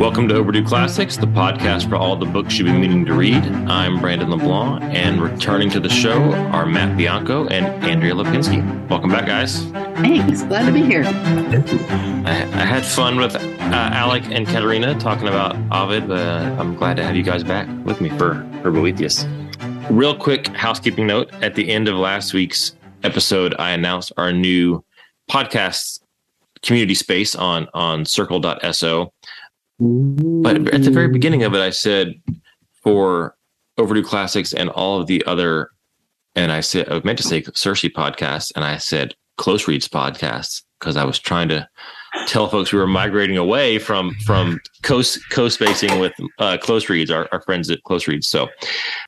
Welcome to Overdue Classics, the podcast for all the books you've been meaning to read. I'm Brandon LeBlanc, and returning to the show are Matt Bianco and Andrea Lipinski. Welcome back, guys. Thanks. Glad to be here. I, I had fun with uh, Alec and Katerina talking about Ovid, but I'm glad to have you guys back with me for, for Boethius. Real quick housekeeping note at the end of last week's episode, I announced our new podcast community space on, on circle.so. But at the very beginning of it, I said for Overdue Classics and all of the other, and I said, I meant to say CiRCE podcasts, and I said Close Reads podcasts because I was trying to tell folks we were migrating away from from co co spacing with uh, Close Reads, our, our friends at Close Reads. So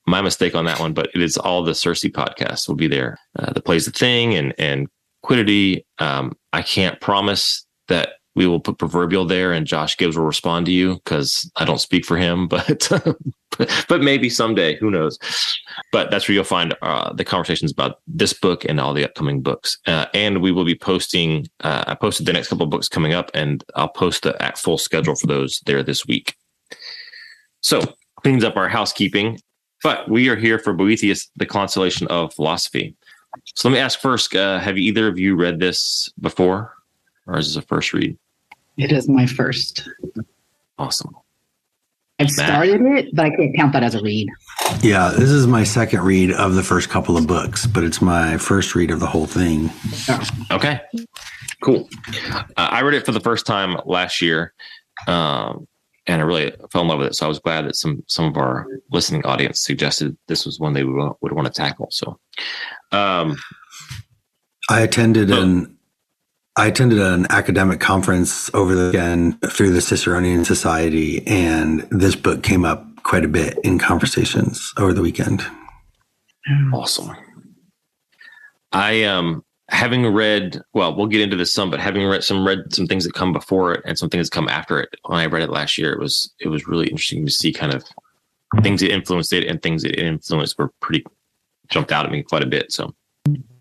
my mistake on that one, but it is all the CiRCE podcasts will be there. Uh, the plays the thing and and Quiddity. Um, I can't promise that we will put proverbial there and Josh Gibbs will respond to you because I don't speak for him, but but maybe someday, who knows? But that's where you'll find uh, the conversations about this book and all the upcoming books. Uh, and we will be posting. Uh, I posted the next couple of books coming up, and I'll post the at full schedule for those there this week. So cleans up our housekeeping, but we are here for Boethius, the Consolation of Philosophy. So let me ask first: uh, Have either of you read this before? or is this a first read? It is my first. Awesome. I've Matt. started it, but I can't count that as a read. Yeah, this is my second read of the first couple of books, but it's my first read of the whole thing. Oh. Okay, cool. Uh, I read it for the first time last year, um, and I really fell in love with it. So I was glad that some some of our listening audience suggested this was one they would, would want to tackle. So, um, I attended an I attended an academic conference over the weekend through the Ciceronian Society, and this book came up quite a bit in conversations over the weekend. Awesome. I um having read well, we'll get into this some, but having read some read some things that come before it and some things that come after it. When I read it last year, it was it was really interesting to see kind of things that influenced it and things that it influenced were pretty jumped out at me quite a bit. So,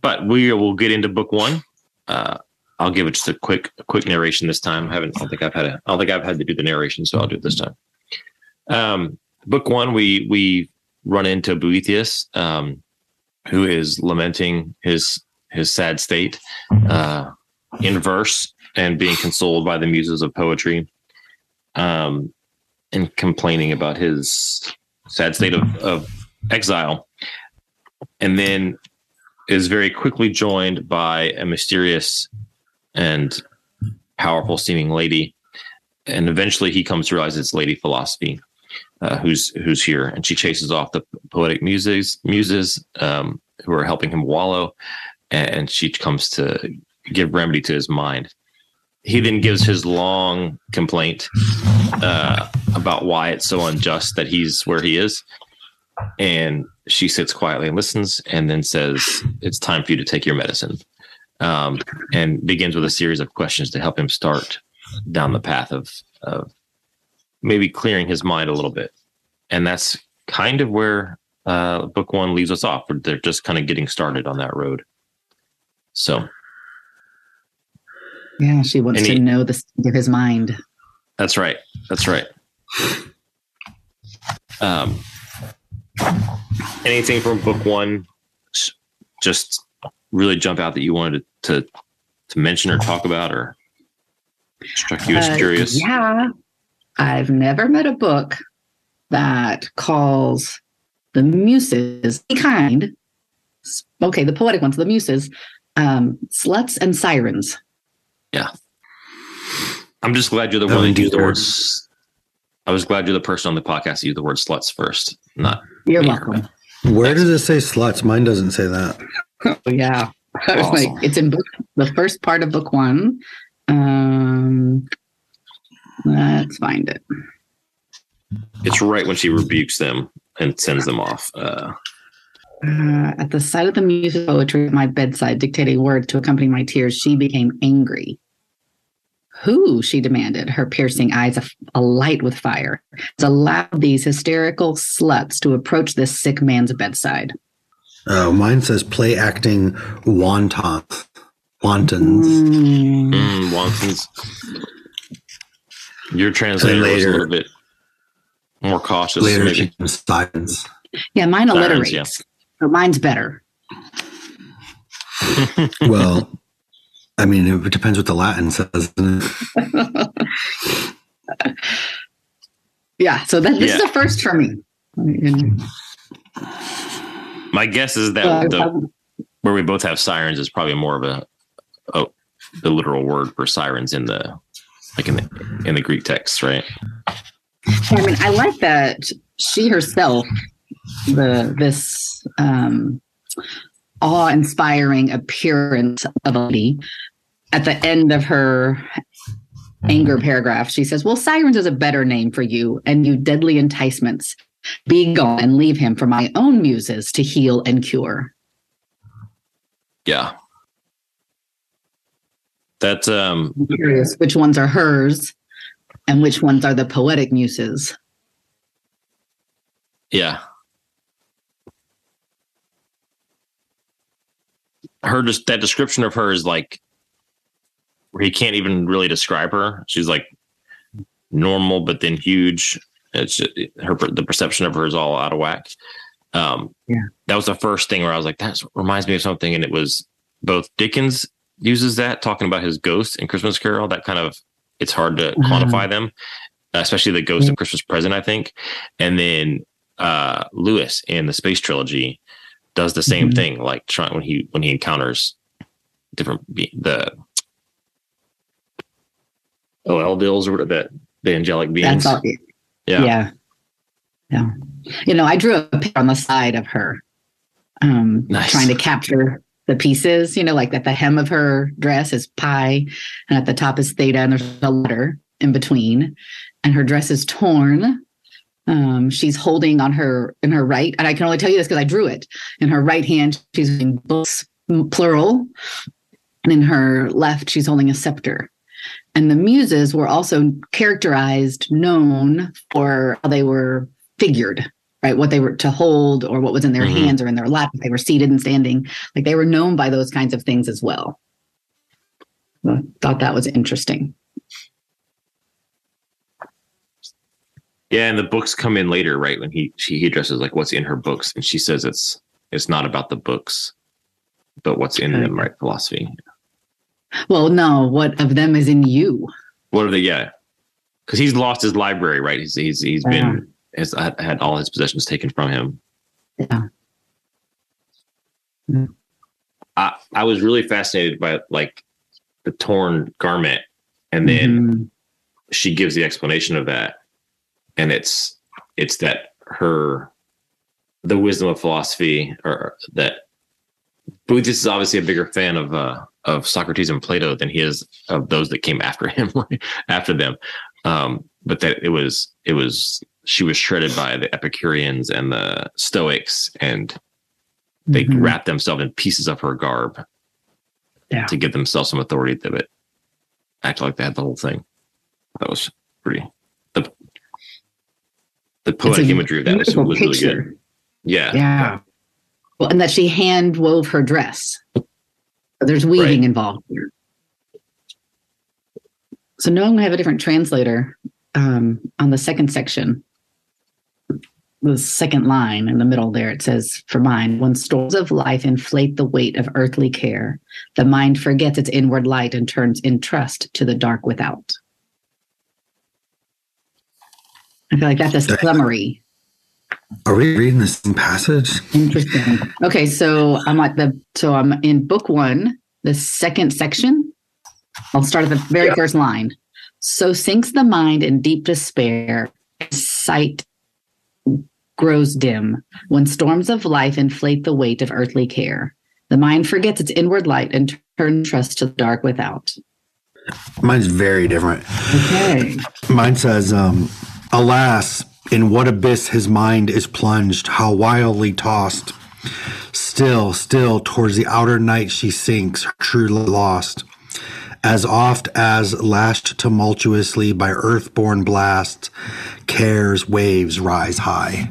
but we will get into book one. Uh, I'll give it just a quick a quick narration this time. I haven't. I don't think I've had a. I don't think I've had to do the narration, so I'll do it this time. Um, book one, we we run into Boethius, um, who is lamenting his his sad state uh, in verse and being consoled by the muses of poetry, um, and complaining about his sad state of, of exile, and then is very quickly joined by a mysterious and powerful seeming lady. And eventually he comes to realize it's Lady Philosophy, uh, who's who's here, and she chases off the poetic muses muses um, who are helping him wallow, and she comes to give remedy to his mind. He then gives his long complaint uh, about why it's so unjust that he's where he is, and she sits quietly and listens, and then says, "It's time for you to take your medicine." um, and begins with a series of questions to help him start down the path of, of maybe clearing his mind a little bit. And that's kind of where uh, book one leaves us off. They're just kind of getting started on that road. So, yeah, she wants to know the state of his mind. That's right. That's right. Um, anything from book one? Just really jump out that you wanted to to, to mention or talk about or struck you as uh, curious? Yeah. I've never met a book that calls the muses kind okay, the poetic ones, the muses, um, sluts and sirens. Yeah. I'm just glad you're the one that used the words. I was glad you're the person on the podcast that used the word sluts first, not. You're welcome. Where does it say sluts? Mine doesn't say that. yeah. Awesome. like it's in book the first part of book one. Um let's find it. It's right when she rebukes them and sends them off. Uh, uh, at the sight of the music poetry at my bedside, dictating words to accompany my tears, she became angry. Who? she demanded, her piercing eyes alight with fire, allowed these hysterical sluts to approach this sick man's bedside. Oh, mine says play acting wanton. Wantons. Mm. Mm, wontons. Your translator was a little bit more cautious, Later, maybe. she becomes. Yeah, mine Sirens, alliterates. yeah. But mine's better. Well, I mean, it depends what the Latin says. Doesn't it? Yeah, so that, this is Yeah. a first for me. My guess is that uh, the, where we both have sirens is probably more of a, a the literal word for sirens in the like in the in the Greek text, right? I mean, I like that she herself, the this um, awe-inspiring appearance of a lady, at the end of her anger paragraph, she says, "Well, sirens is a better name for you, and you deadly enticements. Be gone and leave him for my own muses to heal and cure." Yeah. that's um I'm curious which ones are hers, and which ones are the poetic muses. yeah. Her just that description of her is like where he can't even really describe her. She's like normal, but then huge. It's her the perception of her is all out of whack. Um, Yeah. that was the first thing where I was like, that reminds me of something, and it was both Dickens uses that talking about his ghost in Christmas Carol. That kind of it's hard to Uh-huh. quantify them, especially the ghost Yeah. of Christmas Present, I think, and then uh, Lewis in the Space Trilogy does the same Mhm. thing, like trying when he when he encounters different be- the eldils or that the angelic beings. That's all. yeah. yeah. Yeah. You know, I drew a picture on the side of her, um, Nice. trying to capture the pieces, you know, like that the hem of her dress is pi, and at the top is theta, and there's a letter in between, and her dress is torn. Um, she's holding on her in her right, and I can only tell you this because I drew it. In her right hand, she's holding books, plural, and in her left, she's holding a scepter. And the muses were also characterized, known for how they were figured, right? What they were to hold or what was in their Mhm. hands or in their lap. If they were seated and standing. Like they were known by those kinds of things as well. I thought that was interesting. Yeah, and the books come in later, right? When he she he addresses like what's in her books, and she says it's it's not about the books, but what's in them, right? Philosophy. Well, no, what of them is in you? What are they? Yeah, because he's lost his library, right? He's he's he's been has had all his possessions taken from him. Yeah. I I was really fascinated by like the torn garment, and then Mhm. she gives the explanation of that, and it's it's that her the wisdom of philosophy, or that Boethius is obviously a bigger fan of uh, of Socrates and Plato than he is of those that came after him, after them. Um, but that it was it was she was shredded by the Epicureans and the Stoics, and they Mhm. wrapped themselves in pieces of her garb Yeah. to give themselves some authority to it. Act like they had the whole thing. That was pretty. The poetic imagery of that was, was really good. Yeah. Yeah. Well, and that she hand wove her dress. There's weaving Right. involved here. So now I'm gonna have a different translator um, on the second section. The second line in the middle there, it says, For mine, when storms of life inflate the weight of earthly care, the mind forgets its inward light and turns in trust to the dark without. I feel like that's a summary Are we reading the same passage? Interesting. Okay, so I'm at the so I'm in book one, the second section. I'll start at the very first line. So sinks the mind in deep despair, sight grows dim when storms of life inflate the weight of earthly care. The mind forgets its inward light and turns trust to the dark without. Mine's very different. Okay. Mine says, um, Alas, in what abyss his mind is plunged, how wildly tossed. Still, still, towards the outer night she sinks, truly lost. As oft as, lashed tumultuously by earth-born blasts, care's waves rise high.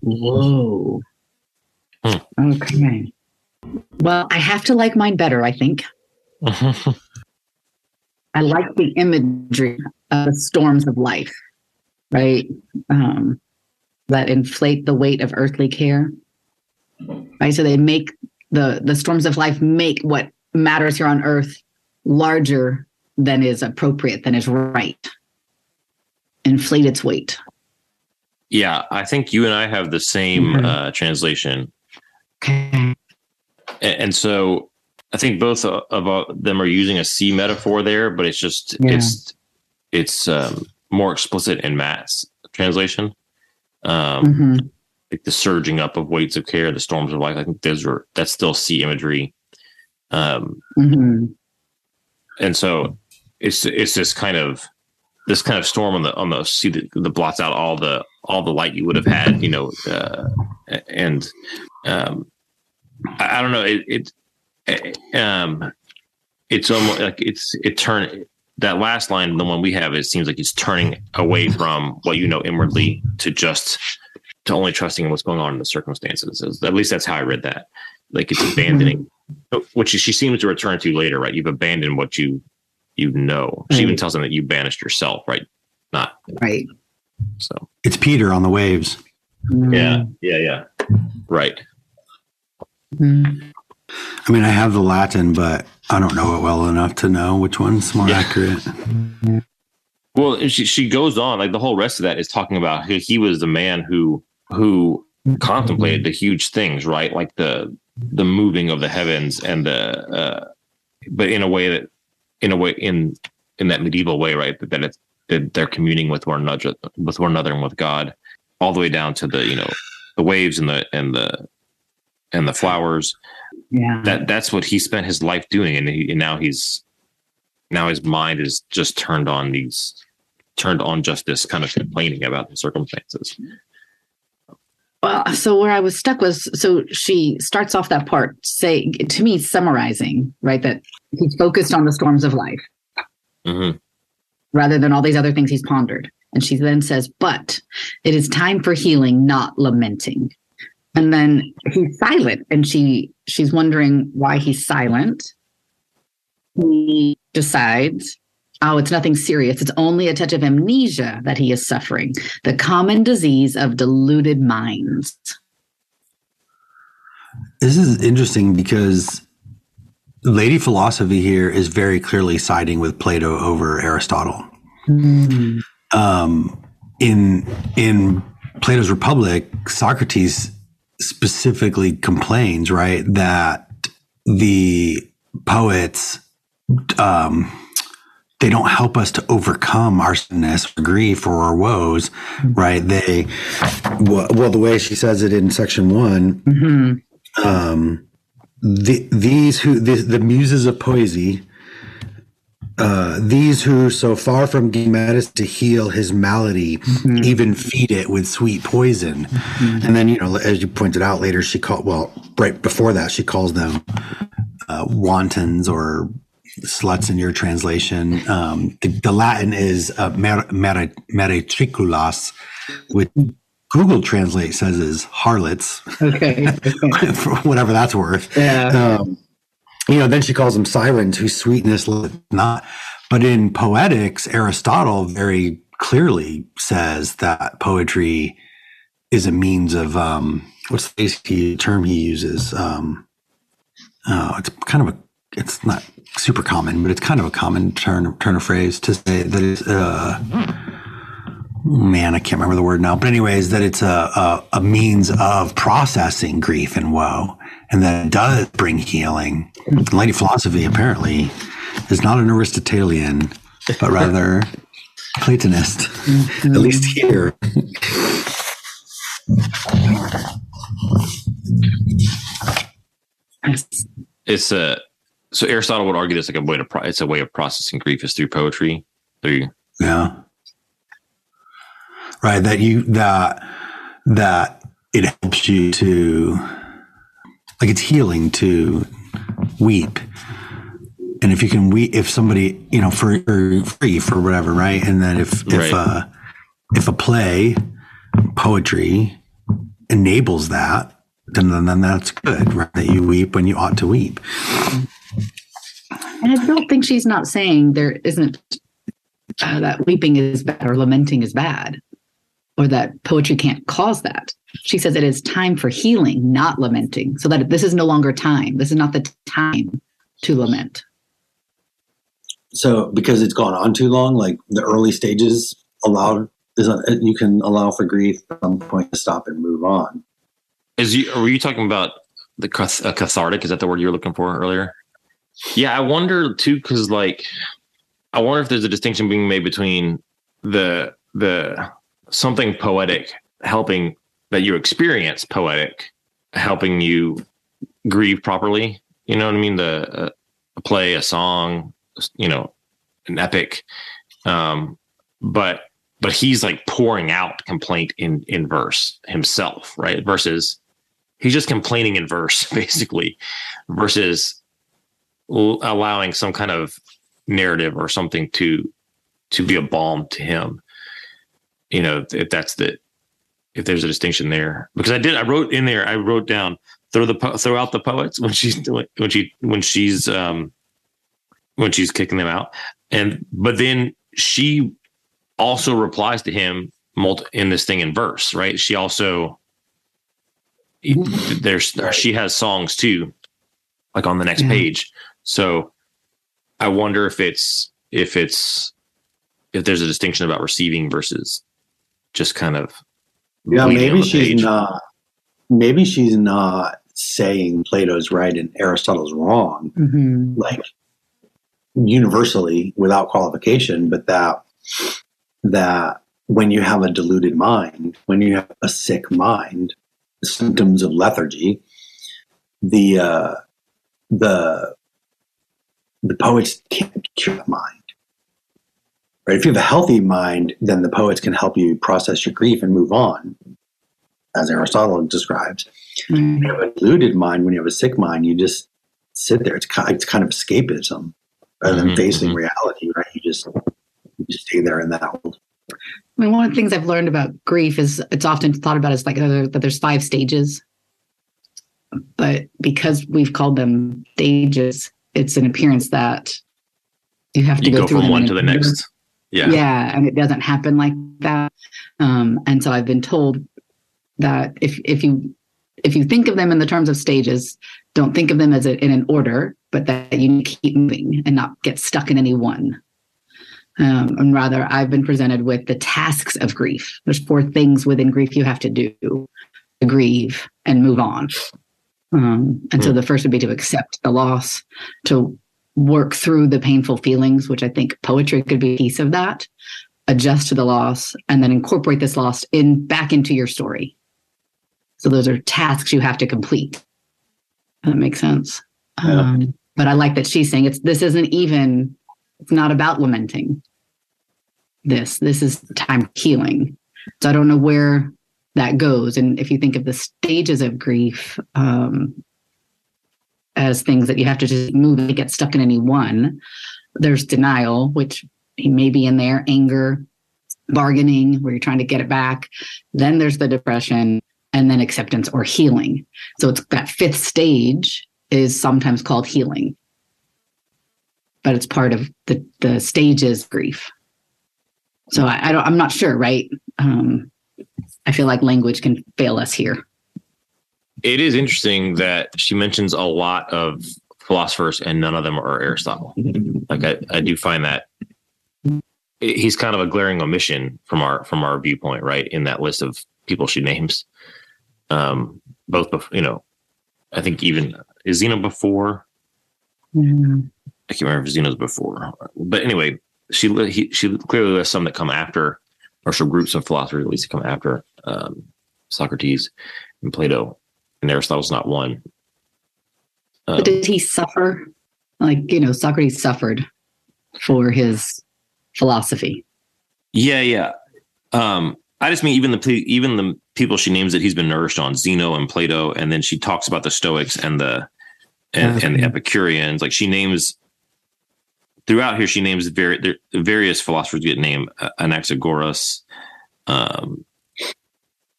Whoa. Hmm. Okay. Well, I have to like mine better, I think. I like the imagery of the storms of life, right? Um, that inflate the weight of earthly care. Right. So they make the the storms of life make what matters here on earth larger than is appropriate, than is right. Inflate its weight. Yeah, I think you and I have the same mm-hmm. uh, translation. Okay. And, so I think both of them are using a sea metaphor there, but it's just yeah. it's it's um, more explicit in Matt's translation. Um, mm-hmm. Like the surging up of weights of care, the storms of life. I think those are that's still sea imagery. Um, mm-hmm. And so it's it's this kind of this kind of storm on the on the sea that, that blots out all the all the light you would have had, you know, uh, and um, I, I don't know. It, it um, it's almost like it's it turn that last line, the one we have, it seems like it's turning away from what you know inwardly to just to only trusting in what's going on in the circumstances. At least that's how I read that. Like it's abandoning, which she seems to return to later, right? You've abandoned what you you know. She even tells him that you banished yourself, right? Not right. So it's Peter on the waves. Yeah, yeah, yeah. Right. Mm-hmm. I mean, I have the Latin, but I don't know it well enough to know which one's more yeah. accurate. Well, she she goes on like the whole rest of that is talking about he, he was the man who who contemplated the huge things, right? Like the the moving of the heavens and the uh, but in a way that in a way in in that medieval way, right? That, that it's that they're communing with one another with one another and with God, all the way down to the you know the waves and the and the and the flowers yeah. That that's what he spent his life doing and, he, and now he's now his mind is just turned on these turned on just this kind of complaining about the circumstances. Well so where i was stuck was so she starts off that part say to me summarizing right that he's focused on the storms of life. Mm-hmm. rather than all these other things he's pondered. And she then says but it is time for healing not lamenting. And then he's silent and she she's wondering why he's silent. He decides oh it's nothing serious. It's only a touch of amnesia that he is suffering. The common disease of deluded minds. This is interesting because lady philosophy here is very clearly siding with plato over aristotle. Mm. um, in in plato's republic socrates specifically complains, right, that the poets um, they don't help us to overcome our sadness or grief or our woes, right? They, well, well, the way she says it in section one, mm-hmm. um, the, these who the, the muses of poesy uh, these who, so far from giving medicine to heal his malady, mm-hmm. even feed it with sweet poison. Mm-hmm. And then, you know, as you pointed out later, she called, well, right before that, she calls them uh, wantons or sluts in your translation. Um, the, the, Latin is uh, mer, mer, meretriculas, which Google Translate says is harlots. Okay. For whatever that's worth. Yeah. Um, you know, then she calls them sirens whose sweetness not. But in poetics, Aristotle very clearly says that poetry is a means of um, what's the term he uses? Um, oh, it's kind of a it's not super common, but it's kind of a common turn turn of phrase to say that it's uh, man, I can't remember the word now. But anyways, that it's a, a, a means of processing grief and woe and that does bring healing. Lady philosophy apparently is not an Aristotelian, but rather Platonist, mm-hmm. at least here. It's a so Aristotle would argue this like a way to pro- it's a way of processing grief is through poetry. Through yeah, right. That you that that it helps you to like it's healing to weep. And if you can weep if somebody you know for, for free for whatever right? And then if right. if uh if a play poetry enables that then then that's good right? That you weep when you ought to weep. And I don't think she's not saying there isn't uh, that weeping is bad or lamenting is bad, or that poetry can't cause that. She says it is time for healing, not lamenting. So that this is no longer time. This is not the time to lament. So because it's gone on too long, like the early stages allowed, is you can allow for grief at some point to stop and move on. Is you were you talking about the uh, cathartic? Is that the word you were looking for earlier? Yeah, I wonder too, because like, I wonder if there's a distinction being made between the the something poetic helping that you experience poetic helping you grieve properly. You know what I mean? The uh, a play, a song, you know, an epic. Um, but but he's like pouring out complaint in in verse himself, right? Versus he's just complaining in verse, basically, versus allowing some kind of narrative or something to to be a balm to him you know if that's the if there's a distinction there. Because i did i wrote in there i wrote down throw the throw out the poets when she's when she when she's um when she's kicking them out. And but then she also replies to him in this thing in verse right? She also there's she has songs too like on the next yeah. page. So I wonder if it's if it's if there's a distinction about receiving versus just kind of yeah maybe she's page. not maybe she's not saying Plato's right and Aristotle's wrong mm-hmm. like universally without qualification but that that when you have a deluded mind when you have a sick mind the symptoms of lethargy the uh the the poets can't cure the mind. Right? If you have a healthy mind, then the poets can help you process your grief and move on, as Aristotle describes. Mm-hmm. When you have a deluded mind, when you have a sick mind, you just sit there. It's kind, it's kind of escapism rather than mm-hmm. facing mm-hmm. reality, right? You just you just stay there in that world. I mean, one of the things I've learned about grief is it's often thought about as like uh, that there's five stages, but because we've called them stages, it's an appearance that you have to you go, go from one to the next. Yeah. Yeah. And it doesn't happen like that. Um, and so I've been told that if if you if you think of them in the terms of stages, don't think of them as a, in an order, but that you keep moving and not get stuck in any one. Um, and rather, I've been presented with the tasks of grief. There's four things within grief you have to do to grieve and move on. Um, and mm. so hmm. the first would be to accept the loss, to work through the painful feelings, which I think poetry could be a piece of that, adjust to the loss, and then incorporate this loss in back into your story. So those are tasks you have to complete. That makes sense. Yeah. Um, but I like that she's saying it's this isn't even it's not about lamenting. This this is time healing. So I don't know where that goes. And if you think of the stages of grief um, as things that you have to just move and get stuck in any one, there's denial, which may be in there, anger, bargaining, where you're trying to get it back. Then there's the depression, and then acceptance or healing. So it's that fifth stage is sometimes called healing, but it's part of the the stages grief. So I, I don't, I'm not sure, right? Um, I feel like language can fail us here. It is interesting that she mentions a lot of philosophers and none of them are Aristotle. Like I, I do find that he's kind of a glaring omission from our from our viewpoint, right? In that list of people she names, um, both you know, I think even is Zeno before. Mm. I can't remember if Zeno's before, but anyway, she he, she clearly has some that come after, or some groups of philosophers at least that come after um, Socrates and Plato, and Aristotle's not one. Um, but did he suffer? Like you know, Socrates suffered for his philosophy. Yeah, yeah. Um, I just mean even the even the people she names that he's been nourished on, Zeno and Plato, and then she talks about the Stoics and the and, okay. and the Epicureans. Like she names throughout here, she names very various philosophers get named uh, Anaxagoras, um,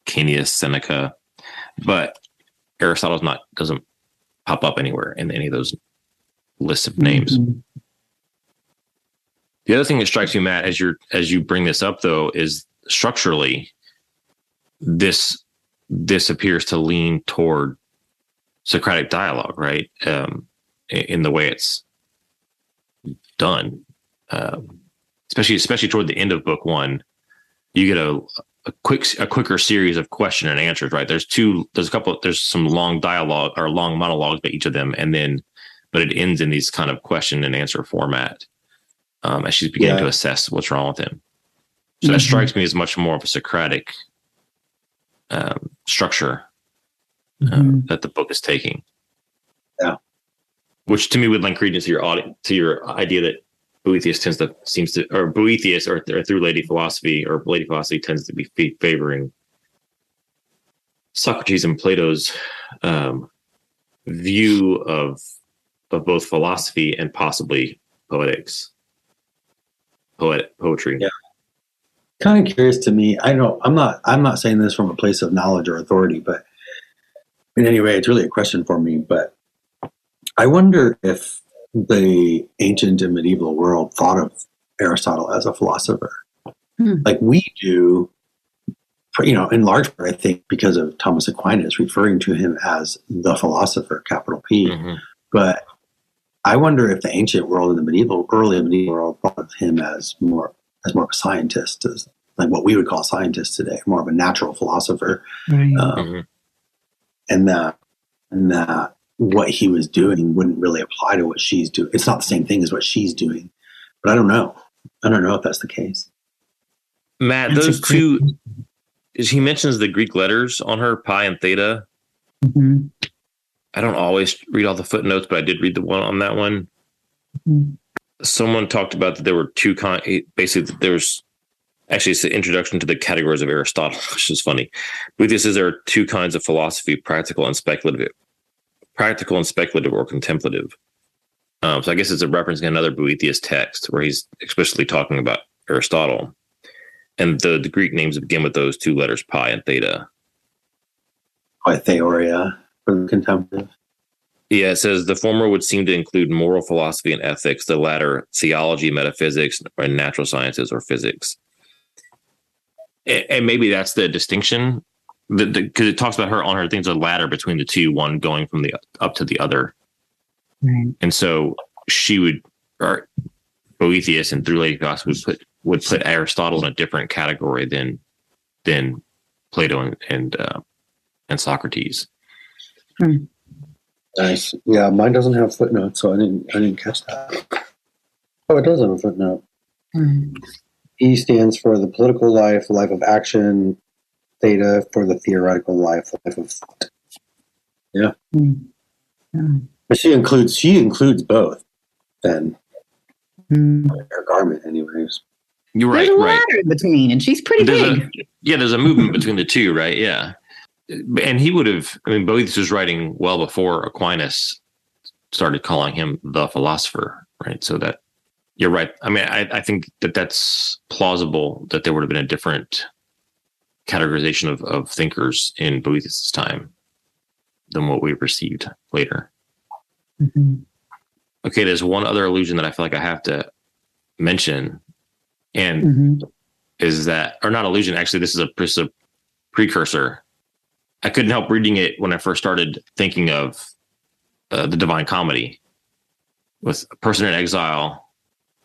Canius, Seneca, but Aristotle's not doesn't pop up anywhere in any of those lists of names. Mhm. The other thing that strikes me, Matt, as you're as you bring this up, though, is structurally, this this appears to lean toward Socratic dialogue, right? Um, in the way it's done, um, especially especially toward the end of book one, you get a a quick a quicker series of question and answers, right? There's two, there's a couple, there's some long dialogue or long monologues by each of them, and then but it ends in these kind of question and answer format um, as she's beginning Yeah. to assess what's wrong with him. So that Mhm. strikes me as much more of a Socratic um, structure uh, Mhm. that the book is taking. Yeah. Which to me would lend credence to your audi- to your idea that Boethius tends to seems to or Boethius or, or through lady philosophy or lady philosophy tends to be fa- favoring Socrates and Plato's um, view of of both philosophy and possibly poetics, poet poetry. Yeah. kind of curious to me. I know I'm not I'm not saying this from a place of knowledge or authority, but in any way, it's really a question for me. But I wonder if the ancient and medieval world thought of Aristotle as a philosopher, Hmm. like we do. You know, in large part, I think because of Thomas Aquinas referring to him as the philosopher, capital P. Mhm. But I wonder if the ancient world and the medieval, early medieval world thought of him as more as more of a scientist, as like what we would call scientists today, more of a natural philosopher, Right. um, Mhm. and that and that what he was doing wouldn't really apply to what she's doing. It's not the same thing as what she's doing, but I don't know. I don't know if that's the case. Matt, That's those great- two. He mentions the Greek letters on her pi and theta. Mhm. I don't always read all the footnotes, but I did read the one on that one. Mhm. Someone talked about that there were two kind. Basically, there's actually it's the introduction to the categories of Aristotle, which is funny. Boethius says there are two kinds of philosophy: practical and speculative. Practical and speculative, or contemplative. Um, so I guess it's a reference in another Boethius text where he's explicitly talking about Aristotle, and the, the Greek names begin with those two letters, pi and theta. By theoria for the contemplative. Yeah, it says the former would seem to include moral philosophy and ethics, the latter theology, metaphysics, and natural sciences or physics. And, and maybe that's the distinction, because it talks about her on her things a ladder between the two, one going from the up to the other, Right. and so she would, or Boethius and through Lady Philosophy would put would put Aristotle in a different category than than Plato and and, uh, and Socrates. Nice. Yeah, mine doesn't have footnotes, so I didn't I didn't catch that. Oh, it does have a footnote. Right. E stands for the political life, life of action. Theta for the theoretical life, life of thought. Mm. Yeah. But she includes she includes both. Then Mm. her garment, anyways. You're right, There's a right. ladder in between, and she's pretty There's big. a, yeah, there's a movement between the two, right? Yeah. And he would have, I mean, Boethius was writing well before Aquinas started calling him the philosopher, right? So that you're right. I mean, I, I think that that's plausible that there would have been a different categorization of, of thinkers in Boethius' time than what we've received later. Mhm. Okay, there's one other illusion that I feel like I have to mention, and Mhm. is that or not illusion actually this is a, this is a precursor i couldn't help reading it when i first started thinking of uh, the divine comedy with a person in exile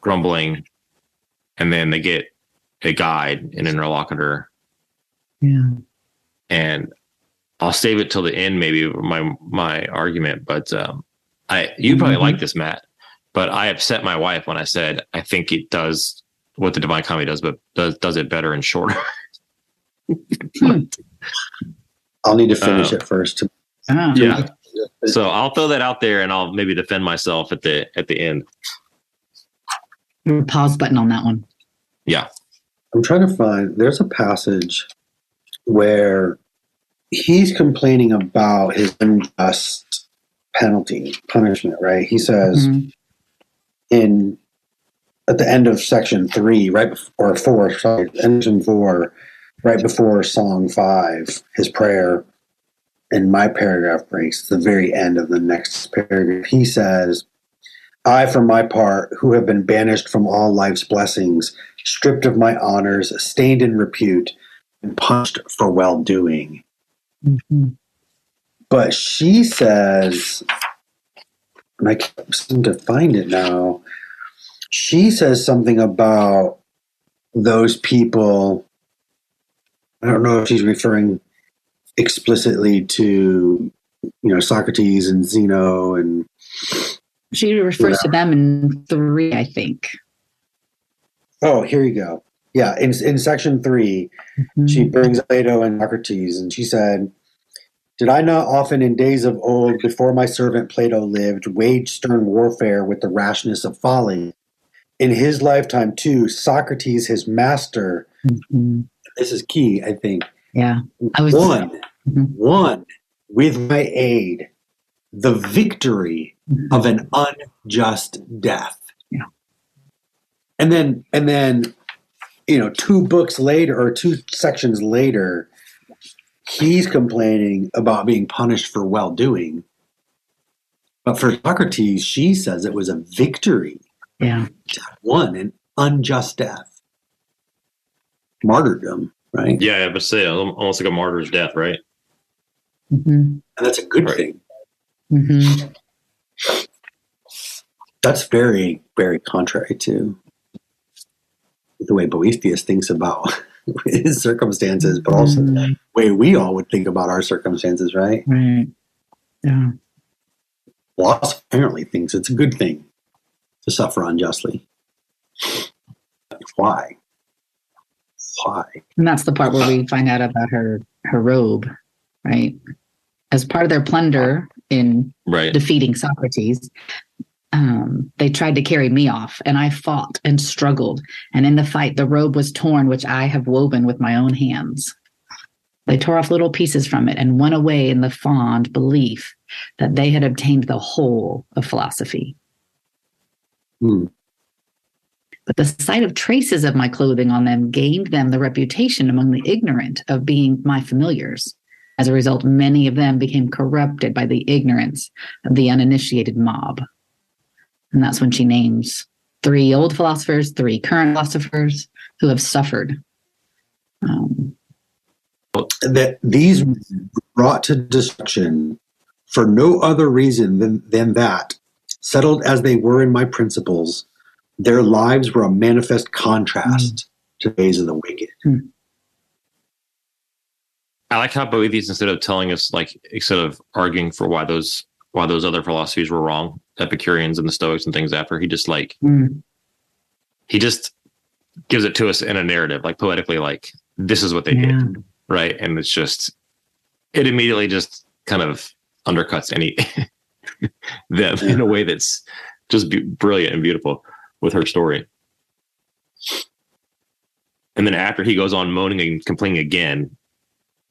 grumbling and then they get a guide an interlocutor Yeah. and i'll save it till the end maybe my my argument but um i you probably Mhm. like this matt but i upset my wife when i said i think it does what the divine comedy does but does does it better and shorter I'll need to finish Uh, it first. To, Ah. Yeah. So I'll throw that out there and I'll maybe defend myself at the at the end. Pause button on that one. Yeah. I'm trying to find. There's a passage where he's complaining about his unjust penalty punishment. Right? He says Mhm. in at the end of section three, right before or four, sorry, section four, right before song five, his prayer, and my paragraph breaks. The very end of the next paragraph, he says, I, for my part, who have been banished from all life's blessings, stripped of my honors, stained in repute, and punished for well doing. Mhm. But she says, and I can't seem to find it now. She says something about those people. I don't know if she's referring explicitly to, you know, Socrates and Zeno and She refers to them in three, I think. oh, here you go. Yeah, in in section three, she brings Plato and Socrates, and she said, Did I not often in days of old, before my servant Plato lived, wage stern warfare with the rashness of folly? In his lifetime, too, Socrates, his master, Mhm. this is key, I think, Yeah. I was won, Mhm. won with my aid the victory of an unjust death. Yeah. And then, and then, you know, two books later or two sections later, he's complaining about being punished for well doing. But for Socrates, she says it was a victory Yeah. to have won an unjust death. Martyrdom, right? Yeah, yeah, but say almost like a martyr's death, right? hmm And that's a good Right. thing. hmm That's very, very contrary to the way Boethius thinks about his circumstances, but also the mm. way we all would think about our circumstances, right? Right. Yeah. Loss apparently thinks it's a good thing to suffer unjustly. Why? Why? And that's the part where we find out about her her robe, right? As part of their plunder in Right. defeating Socrates, um, they tried to carry me off, and I fought and struggled. And in the fight, the robe was torn, which I have woven with my own hands. They tore off little pieces from it and went away in the fond belief that they had obtained the whole of philosophy. Hmm. But the sight of traces of my clothing on them gained them the reputation among the ignorant of being my familiars. As a result, many of them became corrupted by the ignorance of the uninitiated mob. And that's when she names three old philosophers, three current philosophers who have suffered. Um, That these were brought to destruction for no other reason than, than that, settled as they were in my principles, their lives were a manifest contrast to the ways of the wicked. I like how Boethius, instead of telling us, like, instead of arguing for why those why those other philosophies were wrong, Epicureans and the Stoics and things after, he just like mm, he just gives it to us in a narrative, like poetically, like this is what they Yeah. did, right? And it's just it immediately just kind of undercuts any them in a way that's just be- brilliant and beautiful with her story. And then after he goes on moaning and complaining again,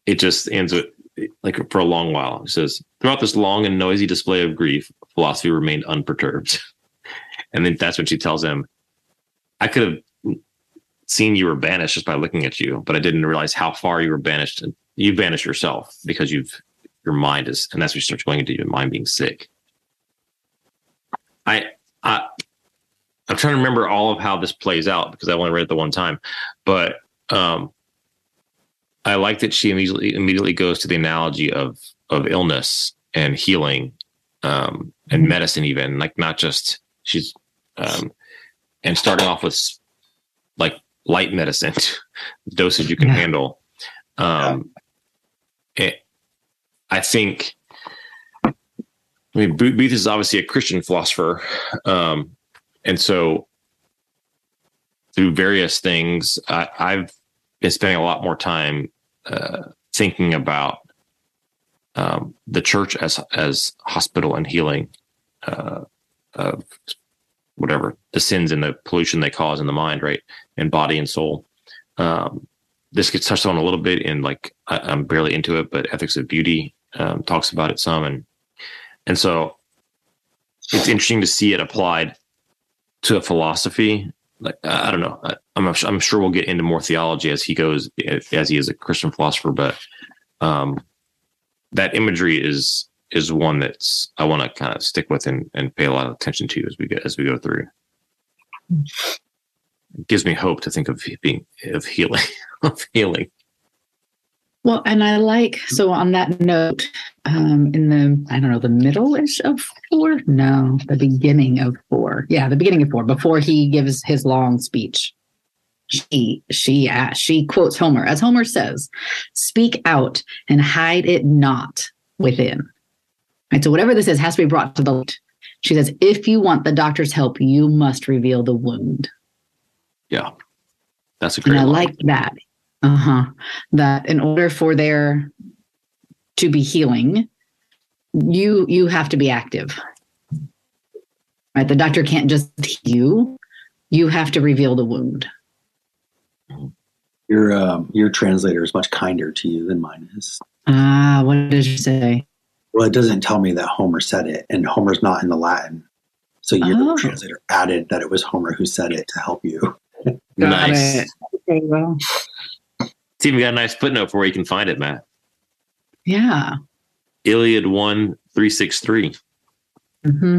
it just ends with like for a long while. It says, throughout this long and noisy display of grief, philosophy remained unperturbed. and then that's when she tells him, I could have seen you were banished just by looking at you, but I didn't realize how far you were banished. And you banished yourself because you've your mind is, and that's when you start going into your mind being sick. I, I, I'm trying to remember all of how this plays out because I only read it the one time, but um, I like that she immediately immediately goes to the analogy of of illness and healing, um, and Mhm. medicine, even like not just she's, um, and starting off with like light medicine dosage you can Yeah. handle. Um, it, I think. I mean, Booth Booth is obviously a Christian philosopher, um, and so through various things, I, I've been spending a lot more time uh, thinking about um, the church as as hospital and healing uh, of whatever the sins and the pollution they cause in the mind, right, and body and soul. Um, this gets touched on a little bit in like I, I'm barely into it, but ethics of beauty um, talks about it some, and and so it's interesting to see it applied to a philosophy. Like I don't know, I, I'm I'm sure we'll get into more theology as he goes, as he is a Christian philosopher, but um, that imagery is is one that's I want to kind of stick with and, and pay a lot of attention to as we go as we go through. It gives me hope to think of being of healing of healing. Well, and I like so on that note, um, in the I don't know the middle ish of four, no, the beginning of four, yeah, the beginning of four, before he gives his long speech, she she uh, she quotes Homer as Homer says, "Speak out and hide it not within." Right, so whatever this is has to be brought to the light. She says, "If you want the doctor's help, you must reveal the wound." Yeah, that's a great. And I line. like that. Uh huh. That in order for there to be healing, you you have to be active. Right. The doctor can't just heal you. You have to reveal the wound. Your um, your translator is much kinder to you than mine is. Ah, what did you say? Well, it doesn't tell me that Homer said it, and Homer's not in the Latin. So your Oh. translator added that it was Homer who said it to help you. Got nice. it. Okay, well, It's even got a nice footnote for where you can find it, Matt. yeah. Iliad one three six three. hmm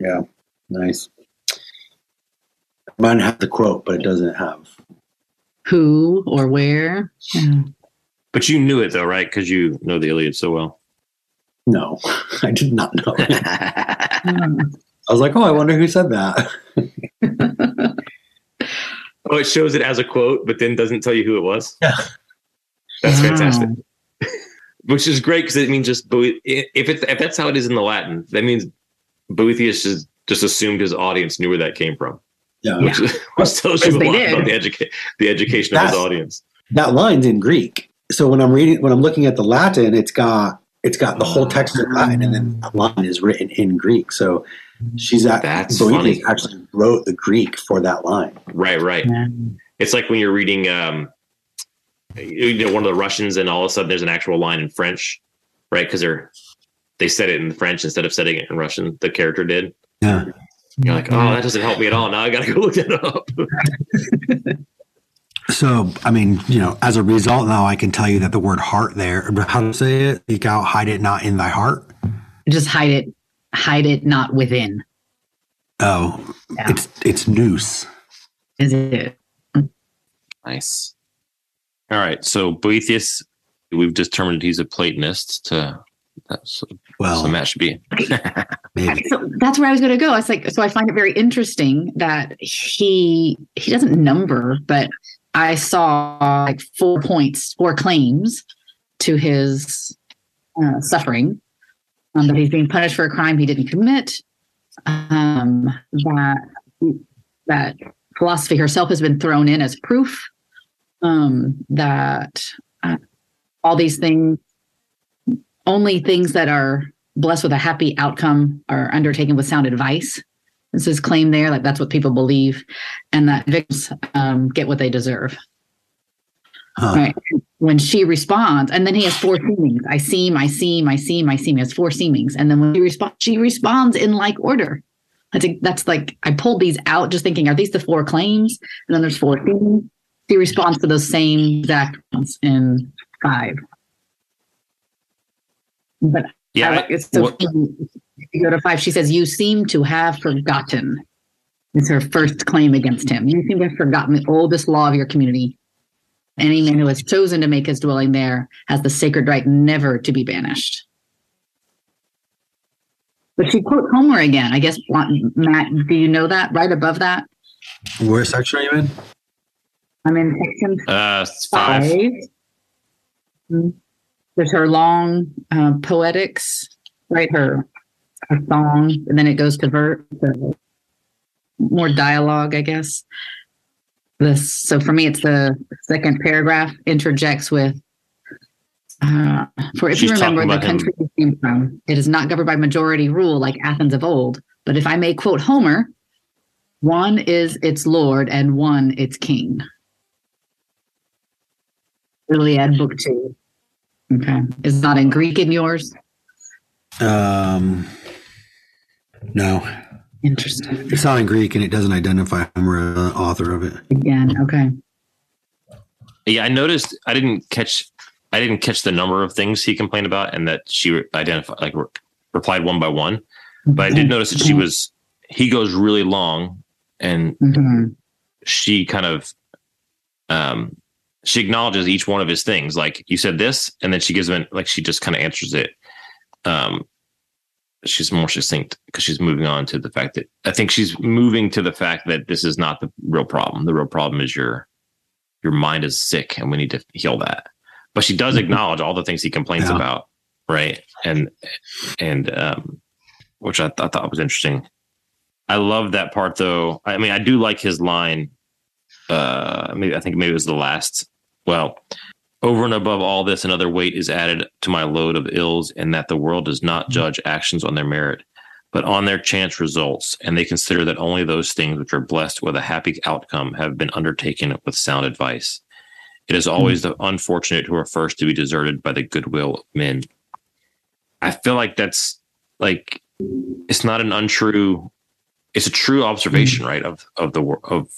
Yeah, nice. Mine have the quote, but it doesn't have. Who or where? Yeah. But you knew it though, right? Because you know the Iliad so well. No, I did not know. it. I was like, oh, I wonder who said that. oh, it shows it as a quote, but then doesn't tell you who it was. Yeah. That's Wow. fantastic. Which is great because it means just Boe- if it's if that's how it is in the Latin, that means Boethius just just assumed his audience knew where that came from, Yeah, which, is, which tells you a lot did. about the educa- the education of his audience. that line's in Greek. So when I'm reading, when I'm looking at the Latin, it's got it's got the whole text in Latin, and then the line is written in Greek. So she's at That's Boethius funny. actually wrote the Greek for that line. Right, right. Yeah. It's like when you're reading, um, you know, one of the Russians, and all of a sudden there's an actual line in French, right? Because they're they said it in French instead of saying it in Russian. The character did. Yeah. You're like, oh, that doesn't help me at all. Now I got to go look that up. So, I mean, you know, as a result, now I can tell you that the word heart there, how to say it, seek out, hide it not in thy heart. Just hide it. Hide it not within. Oh, Yeah. it's it's nous. Is it? nice. All right. So Boethius, we've determined he's a Platonist. To that's, Well, so Matt should be. maybe. So that's where I was going to go. I was like, so I find it very interesting that he he doesn't number, but I saw like four points, four claims to his uh, suffering. Um, that he's being punished for a crime he didn't commit. Um, that that philosophy herself has been thrown in as proof. Um, that uh, all these things, only things that are blessed with a happy outcome are undertaken with sound advice. This is claim there, like that's what people believe, and that victims um, get what they deserve. Huh. Right. When she responds, and then he has four seemings. I seem, I seem, I seem, I seem. He has four seemings, and then when she responds, she responds in like order. I think that's like I pulled these out, just thinking, are these the four claims? And then there's four seemings. She responds to those same exact ones in five. But Yeah. I like it's so what- funny. If you go to five, she says, You seem to have forgotten. It's her first claim against him. You seem to have forgotten the oldest law of your community. Any man who has chosen to make his dwelling there has the sacred right never to be banished. But she quotes Homer again. I guess, Matt, do you know that? Right above that? Where section are you in? I'm in section uh, five. five. Mm. There's her long uh, poetics, right? Her her song, and then it goes to ver- the more dialogue, I guess. This so for me, it's the second paragraph interjects with. Uh, for if She's you remember the about him. country you came from, it is not governed by majority rule like Athens of old. But if I may quote Homer, one is its lord and one its king. Iliad Book Two. Okay, is not in Greek in yours. Um, no, Interesting. it's not in Greek, and it doesn't identify Homer as the author of it. Again, okay. Yeah, I noticed. I didn't catch I didn't catch the number of things he complained about, and that she identified like re- replied one by one. But I did notice that she was he goes really long, and Mm-hmm. she kind of um she acknowledges each one of his things. Like you said this, and then she gives him like she just kind of answers it. Um, she's more succinct because she's moving on to the fact that I think she's moving to the fact that this is not the real problem. The real problem is your your mind is sick, and we need to heal that. But she does acknowledge all the things he complains Yeah. about, right? And and um, which I, th- I thought was interesting. I love that part though. I mean, I do like his line. Uh, maybe I think maybe it was the last. Well, over and above all this, another weight is added to my load of ills, and that the world does not mm-hmm. judge actions on their merit, but on their chance results, and they consider that only those things which are blessed with a happy outcome have been undertaken with sound advice. It is always mm-hmm. the unfortunate who are first to be deserted by the goodwill of men. I feel like that's like it's not an untrue it's a true observation mm-hmm. right of of the of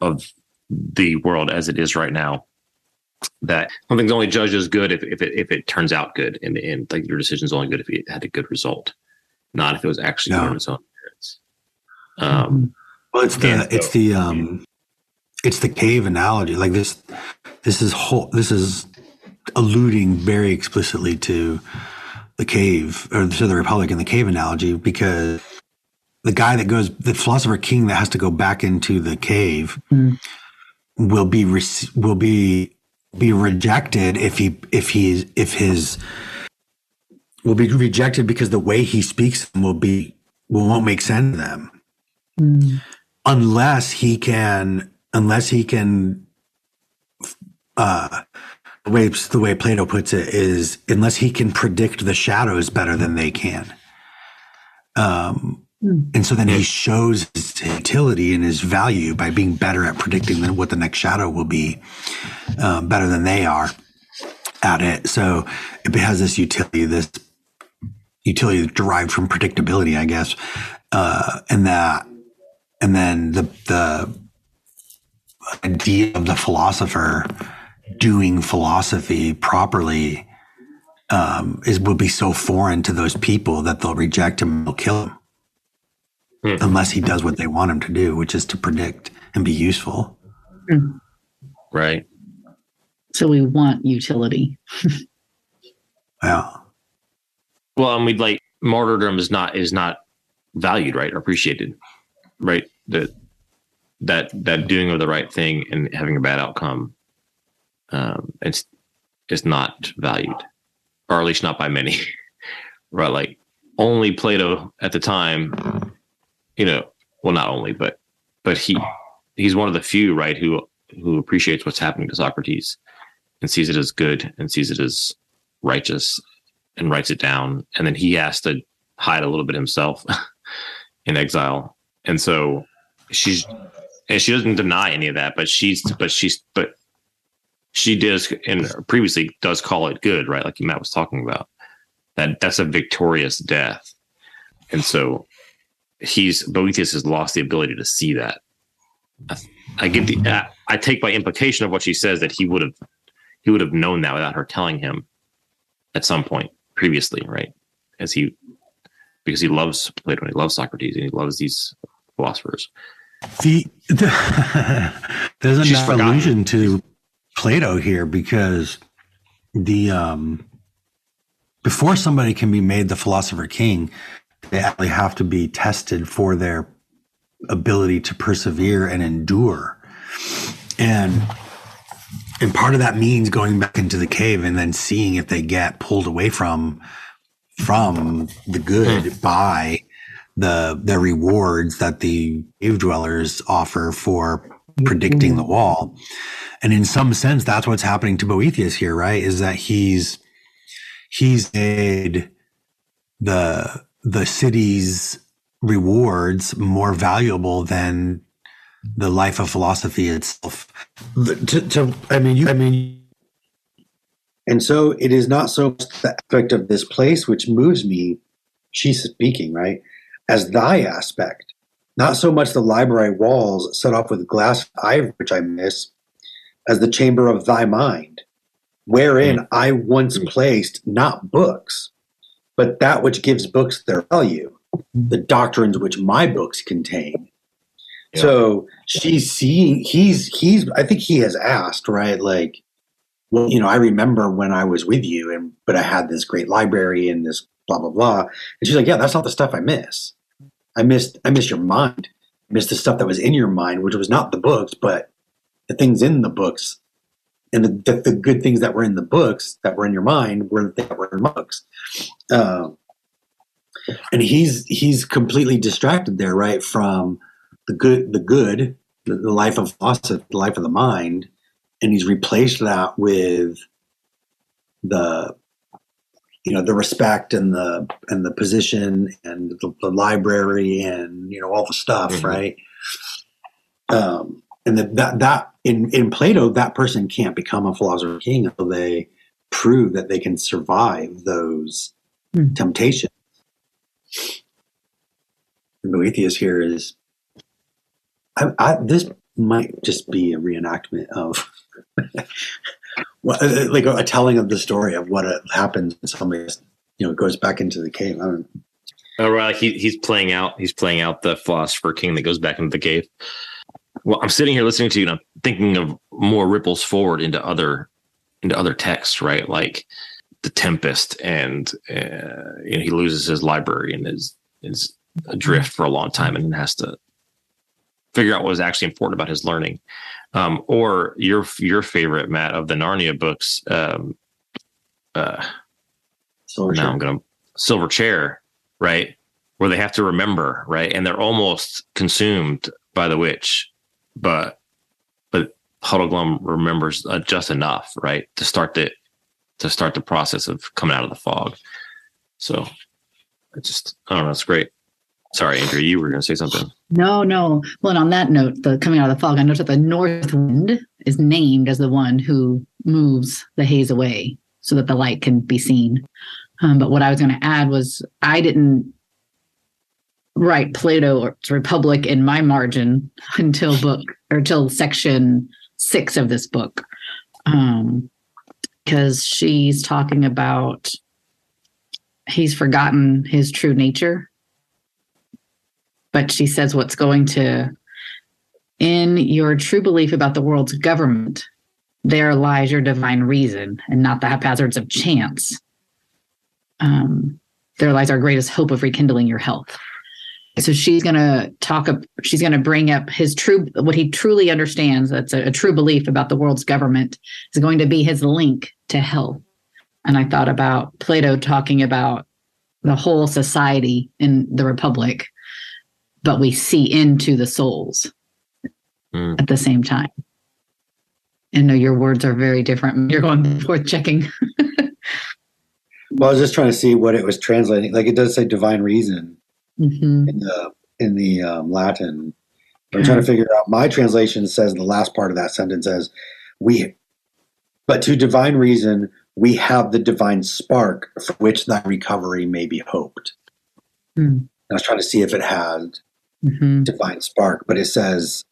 of the world as it is right now that something's only judged as good if, if it if it turns out good in the end like your decision's only good if it had a good result not if it was actually good Yeah. on its own merits um Well, it's the And it's so- the um, it's the cave analogy. Like this, this is whole. This is alluding very explicitly to the cave or to the Republic and the cave analogy because the guy that goes, the philosopher king that has to go back into the cave, Mm. will be will be be rejected if he if he's if his will be rejected because the way he speaks will be will won't make sense to them Mm. unless he can unless he can uh the way the way plato puts it is unless he can predict the shadows better than they can um. And so then he shows his utility and his value by being better at predicting than what the next shadow will be um, better than they are at it. So it has this utility this utility derived from predictability i guess uh and that and then the the idea of the philosopher doing philosophy properly um, is will be so foreign to those people that they'll reject him they'll kill him Hmm. unless he does what they want him to do, which is to predict and be useful. right So we want utility. Yeah, well and we'd like martyrdom is not is not valued right or appreciated right that that that doing of the right thing and having a bad outcome um it's it's not valued or at least not by many right like only plato at the time you know well not only but but he he's one of the few right who who appreciates what's happening to socrates and sees it as good and sees it as righteous and writes it down. And then he has to hide a little bit himself in exile. And so she's and she doesn't deny any of that but she's but she's but she does and previously does call it good right like matt was talking about that that's a victorious death. And so he's boethius has lost the ability to see that. I, I get the I, I take by implication of what she says that he would have he would have known that without her telling him at some point previously right? As he because he loves plato and he loves socrates and he loves these philosophers. The, the there's an allusion to Plato here because the um before somebody can be made the philosopher king, they actually have to be tested for their ability to persevere and endure. And and part of that means going back into the cave and then seeing if they get pulled away from from the good hmm. by the the rewards that the cave dwellers offer for predicting the wall. And in some sense, that's what's happening to Boethius here, right? Is that he's he's made the the city's rewards more valuable than the life of philosophy itself. To, to I mean, you, I mean, And so it is not so much the aspect of this place which moves me, she's speaking, right, as thy aspect. Not so much the library walls set off with glass ivory, which I miss, as the chamber of thy mind. wherein mm-hmm. I once placed not books, but that which gives books their value, mm-hmm. the doctrines which my books contain. Yeah. So she's seeing, he's, he's, I think he has asked, right? Like, well, you know, I remember when I was with you and, but I had this great library and this blah, blah, blah. And she's like, yeah, that's not the stuff I miss. I missed, I miss your mind. I missed the stuff that was in your mind, which was not the books, but the things in the books and the, the, the, good things that were in the books that were in your mind were the things that were in books. Um, and he's he's completely distracted there, right, from the good, the good, the, the life of philosophy, the life of the mind, and he's replaced that with the you know the respect and the and the position and the, the library and you know all the stuff mm-hmm. right um and that that that in in Plato, that person can't become a philosopher king until they prove that they can survive those hmm. temptations. And Boethius here is, I, I, this might just be a reenactment of, like a, a, telling of the story of what happens when somebody, you know, goes back into the cave. I don't, Oh, right. He, he's playing out. He's playing out the philosopher king that goes back into the cave well, I'm sitting here listening to you and I'm thinking of more ripples forward into other into other texts, right? Like the Tempest, and uh, you know he loses his library and is is adrift for a long time and has to figure out what was actually important about his learning. Um, or your your favorite Matt of the Narnia books. Um, uh, Silver now chair. I'm gonna Silver Chair, right? Where they have to remember, right, and they're almost consumed by the witch but but Puddleglum remembers uh, just enough, right, to start the to start the process of coming out of the fog. So I just I don't know, it's great. Sorry, Andrea, you were going to say something. No, no. Well, and on that note, the coming out of the fog, I noticed that the north wind is named as the one who moves the haze away so that the light can be seen. Um, but what I was going to add was I didn't write Plato's Republic in my margin until book or until section six of this book. Um, because she's talking about he's forgotten his true nature. But she says what's going to in your true belief about the world's government, there lies your divine reason and not the haphazards of chance. Um, there lies our greatest hope of rekindling your health so she's going to talk up, she's going to bring up his true what he truly understands that's a, a, true belief about the world's government is going to be his link to hell. And i thought about plato talking about the whole society in the republic but we see into the souls mm. at the same time. And know your words are very different. You're going forth checking. Well i was just trying to see what it was translating. Like it does say divine reason mm-hmm. in the in the um, Latin. I'm mm-hmm. trying to figure out. My translation says the last part of that sentence says, "We, but to divine reason, we have the divine spark for which thy recovery may be hoped." Mm. I was trying to see if it had mm-hmm. divine spark, but it says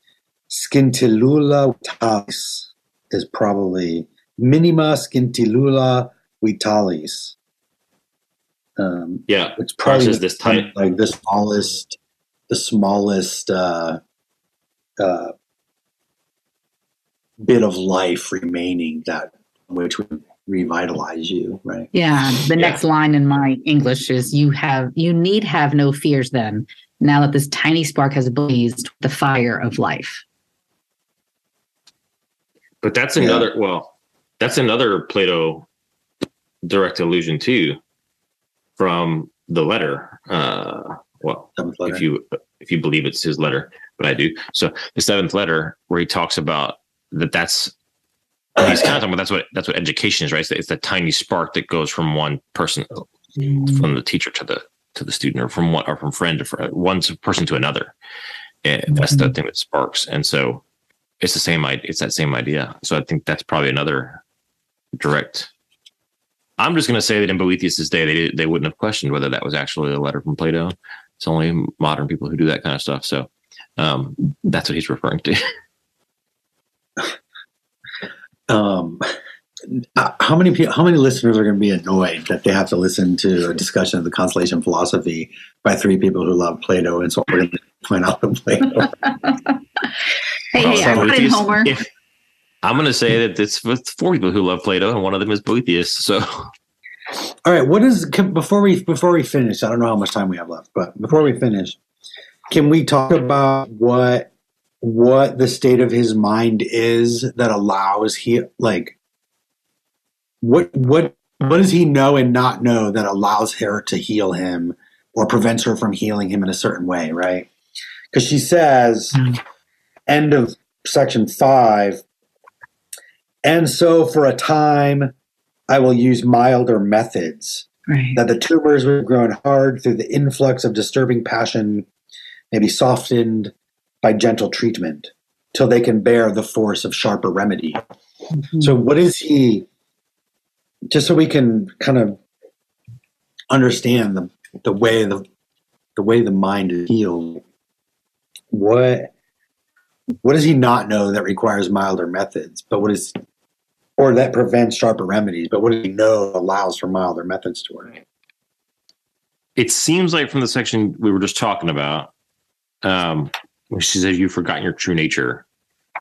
scintillula vitalis is probably minima scintillula vitalis. Um, yeah, it's probably this time like the smallest, the smallest uh, uh, bit of life remaining that which would revitalize you, right? Yeah. The yeah. next line in my English is you have you need have no fears then, now that this tiny spark has blazed the fire of life. But that's another yeah. well, that's another Plato direct allusion too from the letter. Uh, well, letter. if you if you believe it's his letter, but I do. So the seventh letter, where he talks about that, that's he's kind of talking about that's what that's what education is, right? It's, it's the tiny spark that goes from one person, mm. from the teacher to the to the student, or from one or from friend to friend, one person to another. And that's the mm-hmm. thing that sparks. And so it's the same. It's that same idea. So I think that's probably another direct I'm just going to say that in Boethius's day, they they wouldn't have questioned whether that was actually a letter from Plato. It's only modern people who do that kind of stuff. So um, that's what he's referring to. um, uh, how many people, how many listeners are going to be annoyed that they have to listen to a discussion of the Consolation philosophy by three people who love Plato? And so we're going to point out the Plato. hey, hey, I put in Homer. If, I'm going to say that it's with four people who love Plato, and one of them is Boethius. So, all right, what is before we before we finish? I don't know how much time we have left, but before we finish, can we talk about what what the state of his mind is that allows he like what what what does he know and not know that allows her to heal him or prevents her from healing him in a certain way, right? Because she says, mm. end of section five, and so for a time I will use milder methods. Right. That the tumors have grown hard through the influx of disturbing passion may be softened by gentle treatment till they can bear the force of sharper remedy. Mm-hmm. So, what is he? Just so we can kind of understand the the way the the way the mind is healed. What what does he not know that requires milder methods? But what is or that prevents sharper remedies? But what does he know allows for milder methods to work? It seems like from the section we were just talking about, um, she says you've forgotten your true nature,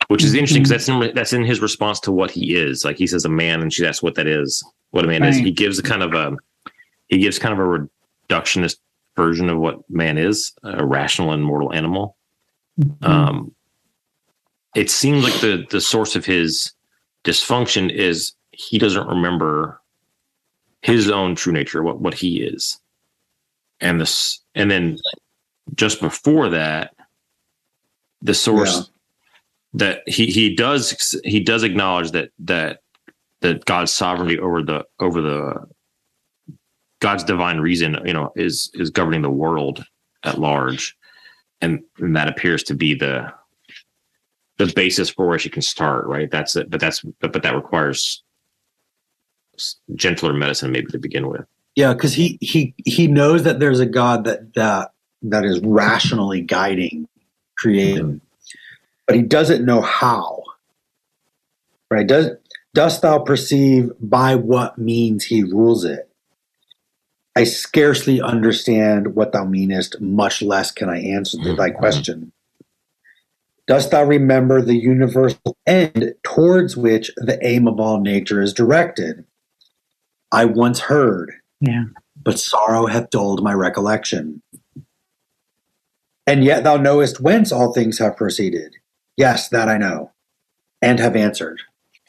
which is interesting because that's in, that's in his response to what he is. Like he says a man, and she asks what that is, what a man right. is. He gives a kind of a he gives kind of a reductionist version of what man is, a rational and mortal animal. Mm-hmm. Um, it seems like the the source of his dysfunction is he doesn't remember his own true nature, what what he is, and this, and then just before that, the source yeah. that he he does he does acknowledge that that that God's sovereignty over the over the God's divine reason, you know, is is governing the world at large, and, and that appears to be the the basis for where she can start. Right. That's it. But that's but, but that requires gentler medicine maybe to begin with. Yeah, because he he he knows that there's a God that that that is rationally guiding creating, but he doesn't know how. Right? Does dost thou perceive by what means he rules it? I scarcely understand what thou meanest, much less can I answer mm-hmm. thy question. Dost thou remember the universal end towards which the aim of all nature is directed? I once heard, yeah. but sorrow hath dulled my recollection. And yet thou knowest whence all things have proceeded. Yes, that I know, and have answered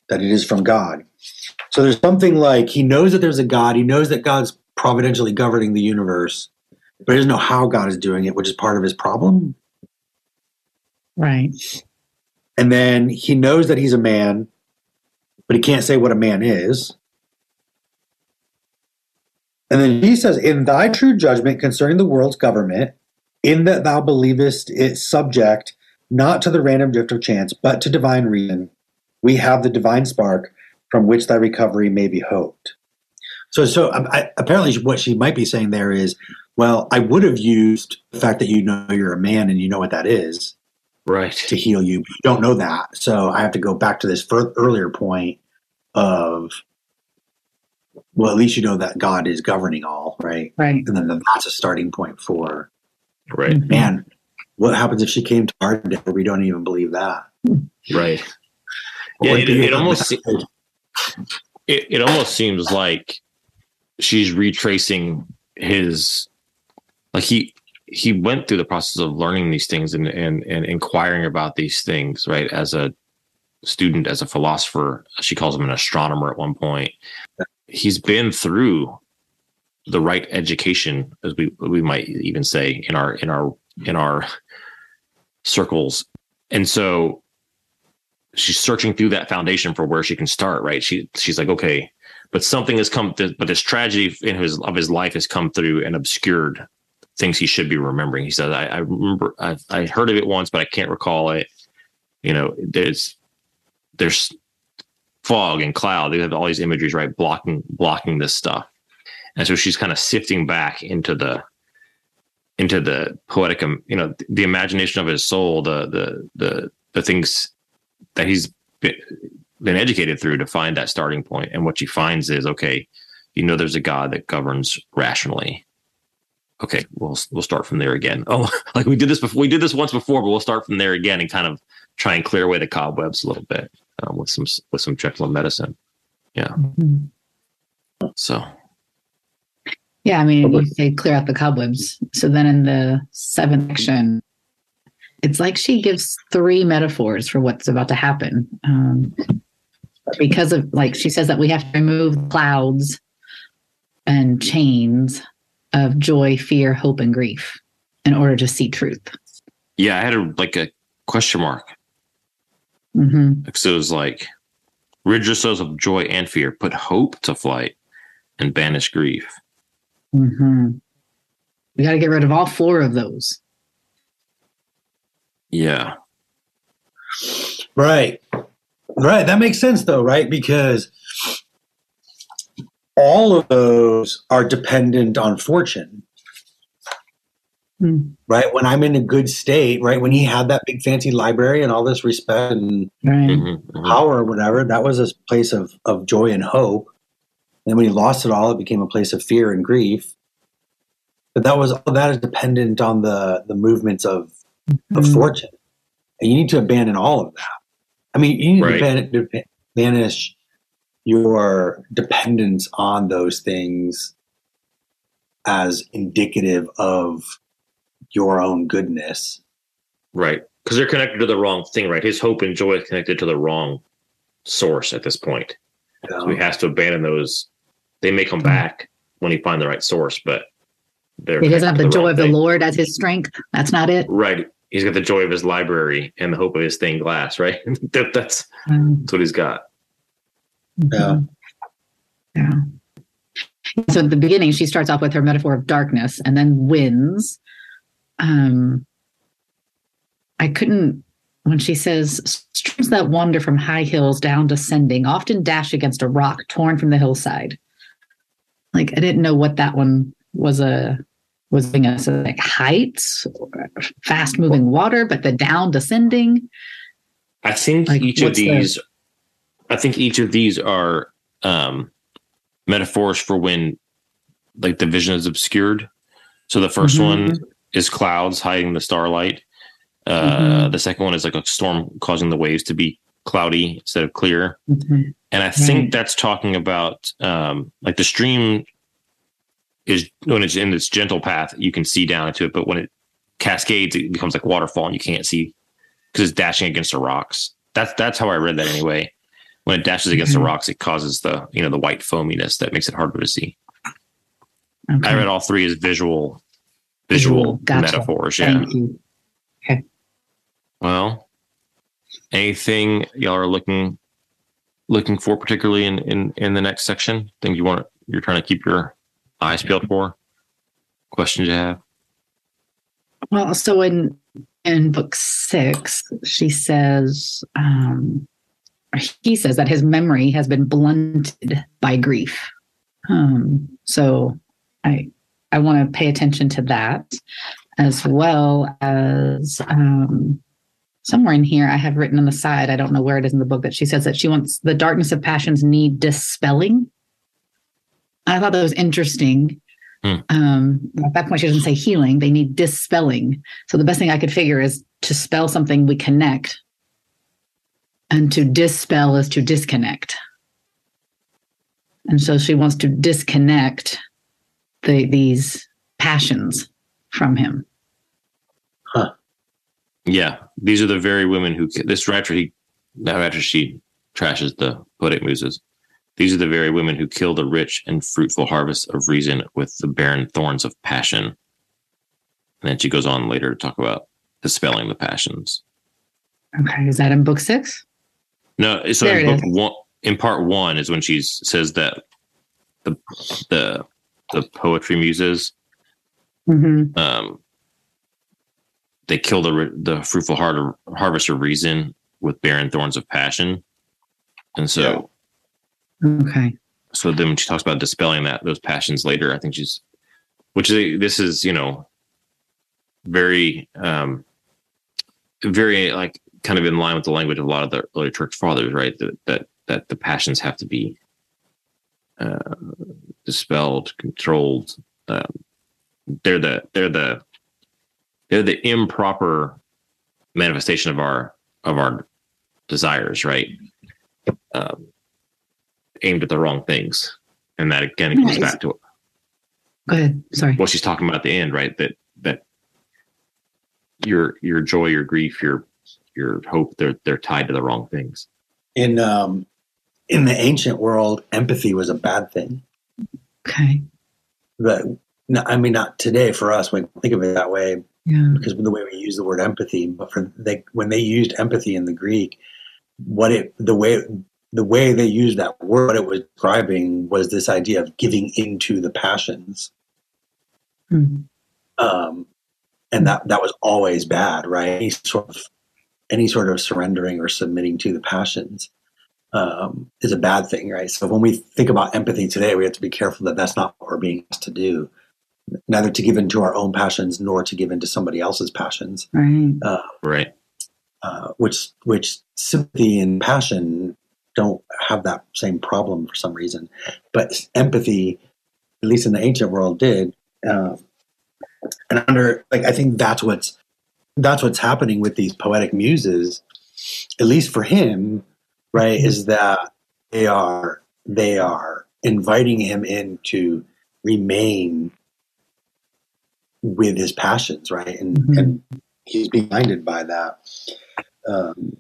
that it is from God. So there's something like he knows that there's a God, he knows that God's providentially governing the universe, but he doesn't know how God is doing it, which is part of his problem. Right. And then he knows that he's a man, but he can't say what a man is. And then he says, In thy true judgment concerning the world's government, in that thou believest it subject not to the random drift of chance, but to divine reason, we have the divine spark from which thy recovery may be hoped. So, so um, I, apparently, what she might be saying there is, well, I would have used the fact that you know you're a man and you know what that is, right, to heal you. But you don't know that, so I have to go back to this earlier point of, well, at least you know that God is governing all, right, right, and then that's a starting point for Right. Mm-hmm. Man, what happens if she came to our day we don't even believe that? Right. Yeah, it, it, almost it, it almost seems like she's retracing his like he he went through the process of learning these things and and and inquiring about these things right as a student as a philosopher she calls him an astronomer at one point he's been through the right education, as we we might even say in our in our in our circles. And so she's searching through that foundation for where she can start. Right? She she's like, okay, but something has come. but this tragedy in his of his life has come through and obscured things he should be remembering. He said, I, I remember I, I heard of it once, but I can't recall it. You know, there's there's fog and cloud. They have all these imageries, right, blocking blocking this stuff and so she's kind of sifting back into the into the poetic you know the imagination of his soul the the the the things that he's been educated through to find that starting point. And what she finds is okay, you know, there's a God that governs rationally. Okay, we'll we'll start from there again. Oh, like we did this before. We did this once before, but we'll start from there again and kind of try and clear away the cobwebs a little bit um, with some with some gentle medicine. Yeah. Mhm. So Yeah, I mean, you say clear out the cobwebs. So then in the seventh section, it's like she gives three metaphors for what's about to happen. Um, because of, like, she says that we have to remove clouds and chains of joy, fear, hope, and grief in order to see truth. yeah, I had a like a question mark hmm because it was like rid yourselves of joy and fear, put hope to flight, and banish grief. hmm We got to get rid of all four of those. Yeah. Right. Right. That makes sense though, right? Because all of those are dependent on fortune. Hmm. Right. When I'm in a good state, right? When he had that big fancy library and all this respect and Right. Mhm, mhm. power or whatever, that was a place of, of joy and hope. And when he lost it all, it became a place of fear and grief. But that was all that is dependent on the the movements of of Mhm. fortune. And you need to abandon all of that. I mean, you need Right. to ban- to banish your dependence on those things as indicative of your own goodness. Right. Because they're connected to the wrong thing, right? His hope and joy is connected to the wrong source at this point. you know? So he has to abandon those. They may come back when he find the right source, but they're He doesn't have connected the joy wrong of the. Lord as his strength. That's not it. Right. He's got the joy of his library and the hope of his stained glass, right? that, that's Um, that's what he's got. Yeah. Yeah. So at the beginning, she starts off with her metaphor of darkness and then winds. Um, I couldn't, when she says, streams that wander from high hills down descending, often dash against a rock torn from the hillside. Like, I didn't know what that one was a, was being a so like heights, fast moving water, but the down descending. I think Like, each of what's the- these I think each of these are um metaphors for when like the vision is obscured. So the 1st Mhm. one is clouds hiding the starlight. Uh Mhm. the second one is like a storm causing the waves to be cloudy instead of clear. Mhm. And I think that's talking about um like the stream is when it's in its gentle path, you can see down into it, but when it cascades, it becomes like waterfall and you can't see because it's dashing against the rocks. That's that's how I read that anyway. When it dashes against Mhm. the rocks, it causes the you know the white foaminess that makes it harder to see. Okay. I read all three as visual visual Visual, gotcha. metaphors. Yeah. You. Well, anything y'all are looking looking for particularly in in in the next section? Things you want you're trying to keep your eyes peeled for? Questions you have? Well, so in in book six, she says, um, he says that his memory has been blunted by grief. Um, so I I want to pay attention to that, as well as um, somewhere in here I have written on the side. I don't know where it is in the book that she says that she wants the darkness of passions need dispelling. I thought that was interesting. Hmm. Um, at that point, she doesn't say healing; they need dispelling. So the best thing I could figure is to spell something we connect, and to dispel is to disconnect. And so she wants to disconnect the these passions from him. Yeah, these are the very women who this after he now after she trashes the poetic muses. These are the very women who kill the rich and fruitful harvest of reason with the barren thorns of passion. And then she goes on later to talk about dispelling the passions. Okay, is that in book six? No, so There in it book one, in part one is when she says that the the the poetry muses Mm-hmm. um, they kill the the fruitful har- harvest of reason with barren thorns of passion, and so Okay. so then when she talks about dispelling that those passions later, I think she's which is this is you know very um very like kind of in line with the language of a lot of the early church fathers, right? That that that the passions have to be uh, dispelled, controlled. Um, they're the they're the they're the improper manifestation of our of our desires, right? Um, aimed at the wrong things, and that again comes Nice. back to Go ahead. Sorry. what she's talking about at the end, right? That that your your joy, your grief, your your hope, they're they're tied to the wrong things. In um, in the ancient world, empathy was a bad thing. Okay. But no, I mean, not today for us. When we think of it that way, Yeah. because of the way we use the word empathy. But for they, when they used empathy in the Greek, what it the way the way they used that word, what it was describing was this idea of giving into the passions, Mhm. um, and that that was always bad, right? Any sort of any sort of surrendering or submitting to the passions um, is a bad thing, right? So when we think about empathy today, we have to be careful that that's not what we're being asked to do. Neither to give into our own passions nor to give into somebody else's passions Right. Right. uh, which which sympathy and passion don't have that same problem for some reason, but empathy, at least in the ancient world, did. Uh, and under like I think that's what's that's what's happening with these poetic muses, at least for him, right? Is that they are they are inviting him in to remain with his passions, right? And Mhm. and he's being blinded by that. Um,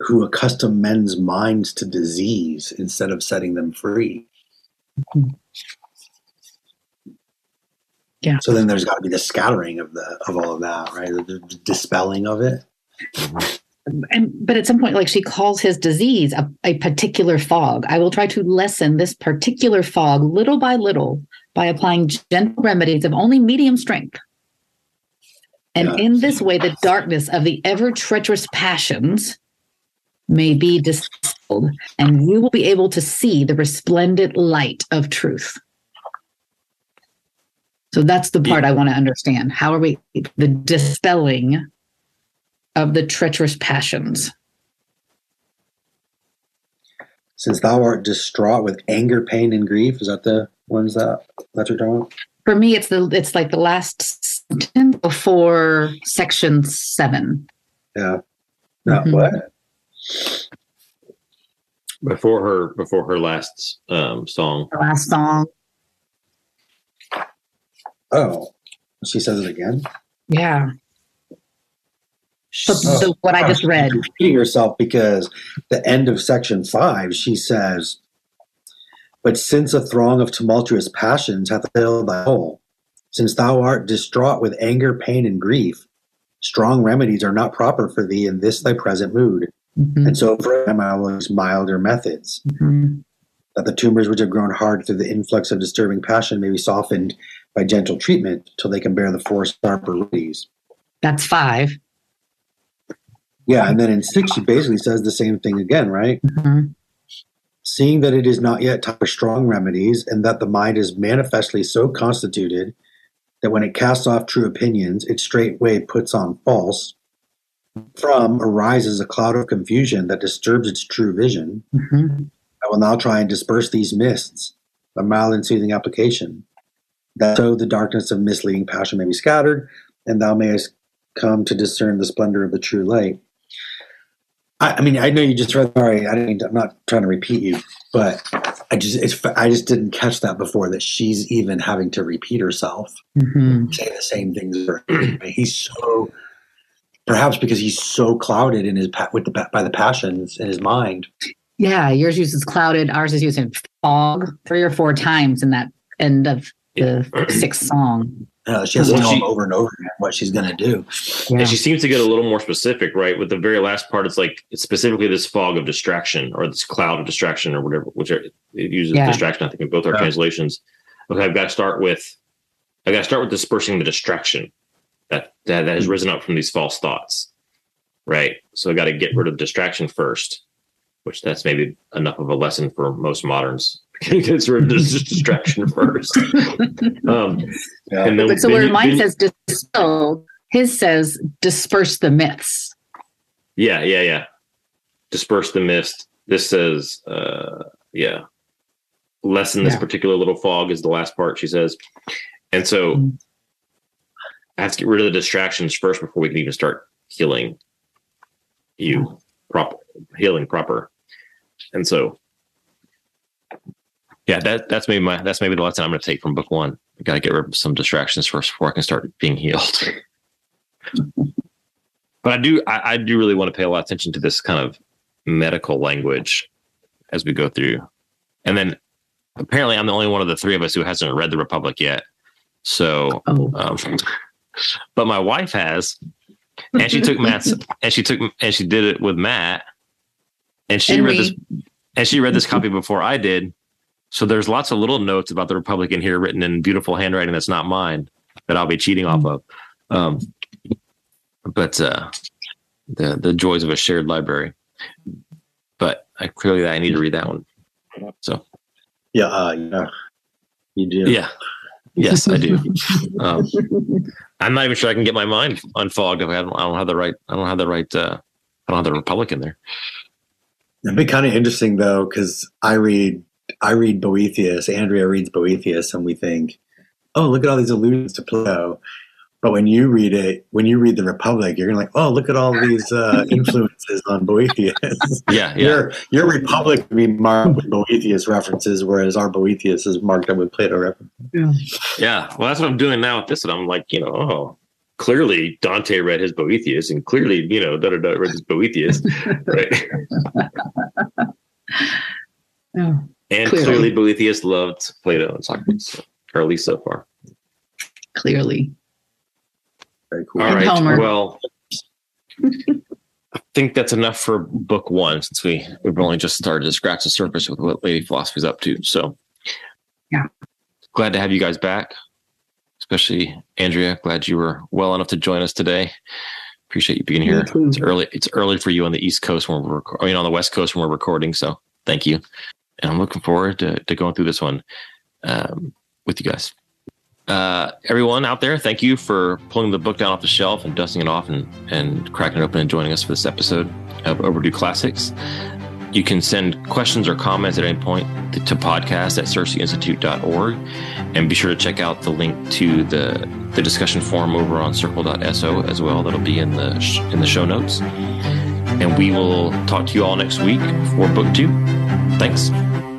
who accustom men's minds to disease instead of setting them free. Yeah. So then there's got to be the scattering of the of all of that, right? The, the dispelling of it. Mm-hmm. and but at some point like she calls his disease a, a particular fog i will try to lessen this particular fog little by little by applying gentle remedies of only medium strength and Yeah. in this way the darkness of the ever treacherous passions may be dispelled and you will be able to see the resplendent light of truth so that's the part i want to understand how are we the dispelling of the treacherous passions. Since thou art distraught with anger, pain, and grief, is that the ones that that's what you're talking about? For me, it's the it's like the last sentence before section seven. Yeah. No, Mhm. what? Before her before her last um, song. The last song. Oh, she says it again. Yeah. So, Oh, so what I just read. repeating herself because the end of section five, she says, "But since a throng of tumultuous passions hath filled thy soul, since thou art distraught with anger, pain, and grief, strong remedies are not proper for thee in this thy present mood, Mhm, and so for them I will use milder methods." mhm. that the tumors which have grown hard through the influx of disturbing passion may be softened by gentle treatment till they can bear the force of sharper remedies. That's five. Yeah, and then in six, she basically says the same thing again, right? Mhm, Seeing that it is not yet time for strong remedies, and that the mind is manifestly so constituted that when it casts off true opinions, it straightway puts on false. From arises a cloud of confusion that disturbs its true vision. mhm. I will now try and disperse these mists by mild and soothing application, that so the darkness of misleading passion may be scattered, and thou mayest come to discern the splendor of the true light. I, I mean, I know you just read. Sorry, I didn't. I'm not trying to repeat you, but I just, it's, I just didn't catch that before. That she's even having to repeat herself, Mhm. say the same things. he's so, perhaps because he's so clouded in his pa- with the by the passions in his mind. Yeah, yours uses clouded. Ours is using fog three or four times in that end of the sixth song. Uh, she has to Well, tell she- him over and over again what she's going to do. Yeah. And she seems to get a little more specific, right? With the very last part, it's like it's specifically this fog of distraction or this cloud of distraction or whatever, which are, it uses Yeah. distraction, I think, in both our Yeah. translations. Okay, I've got to start with I've gotta start with dispersing the distraction that that, that has risen up from these false thoughts. Right. So I gotta get rid of distraction first, which that's maybe enough of a lesson for most moderns. Get rid of this distraction first. Um, Yeah. and then, so then where you- mine then- says dispelled, His says disperse the myths. Yeah, yeah, yeah. Disperse the mist. This says, uh, yeah, lessen this Yeah. particular little fog is the last part. She says, and so Mm. I have to get rid of the distractions first before we can even start healing you proper, healing proper. And so, yeah, that that's maybe my that's maybe the lesson I'm going to take from book one. I got to get rid of some distractions first before I can start being healed. but I do I, I do really want to pay a lot of attention to this kind of medical language as we go through. And then apparently I'm the only one of the three of us who hasn't read the Republic yet. So Oh, um, but my wife has, and she took Matt's, and she took, and she did it with Matt, and she And read we- this, and she read this copy before I did. So there's lots of little notes about the Republican here, written in beautiful handwriting that's not mine, that I'll be cheating off of. Um, but uh, the the joys of a shared library. But I clearly I need to read that one. So Yeah, uh, yeah, you do. yeah, yes, I do. Um, I'm not even sure I can get my mind unfogged if I don't, I don't have the right. I don't have the right. Uh, I don't have the Republican there. It'd be kind of interesting though, because I read I read Boethius. Andrea reads Boethius, and we think, oh, look at all these allusions to Plato. But when you read it, when you read the Republic, you're gonna like, oh, look at all these uh, influences on Boethius. Yeah, yeah, Your your Republic would be marked with Boethius references, whereas our Boethius is marked up with Plato references. yeah. yeah. Well, that's what I'm doing now with this, and I'm like, you know, oh, clearly Dante read his Boethius, and clearly, you know, da da da read his Boethius, right? oh. And Clearly. clearly, Boethius loved Plato and Socrates, or at least so far. clearly. Very cool. All And right. Homer. Well, I think that's enough for book one since we we've only just started to scratch the surface with what Lady Philosophy's up to. So, Yeah. glad to have you guys back, especially Andrea. Glad you were well enough to join us today. Appreciate you being here. It's early. It's early for you on the East Coast when we're rec- I mean on the West Coast when we're recording. So, thank you, and I'm looking forward to, to going through this one um, with you guys uh, everyone out there, thank you for pulling the book down off the shelf and dusting it off and, and cracking it open and joining us for this episode of Overdue Classics. You can send questions or comments at any point to, to podcast at circeinstitute.org. And be sure to check out the link to the, the discussion forum over on circle.so as well. That'll be in the, sh- in the show notes. And we will talk to you all next week for book two. Thanks.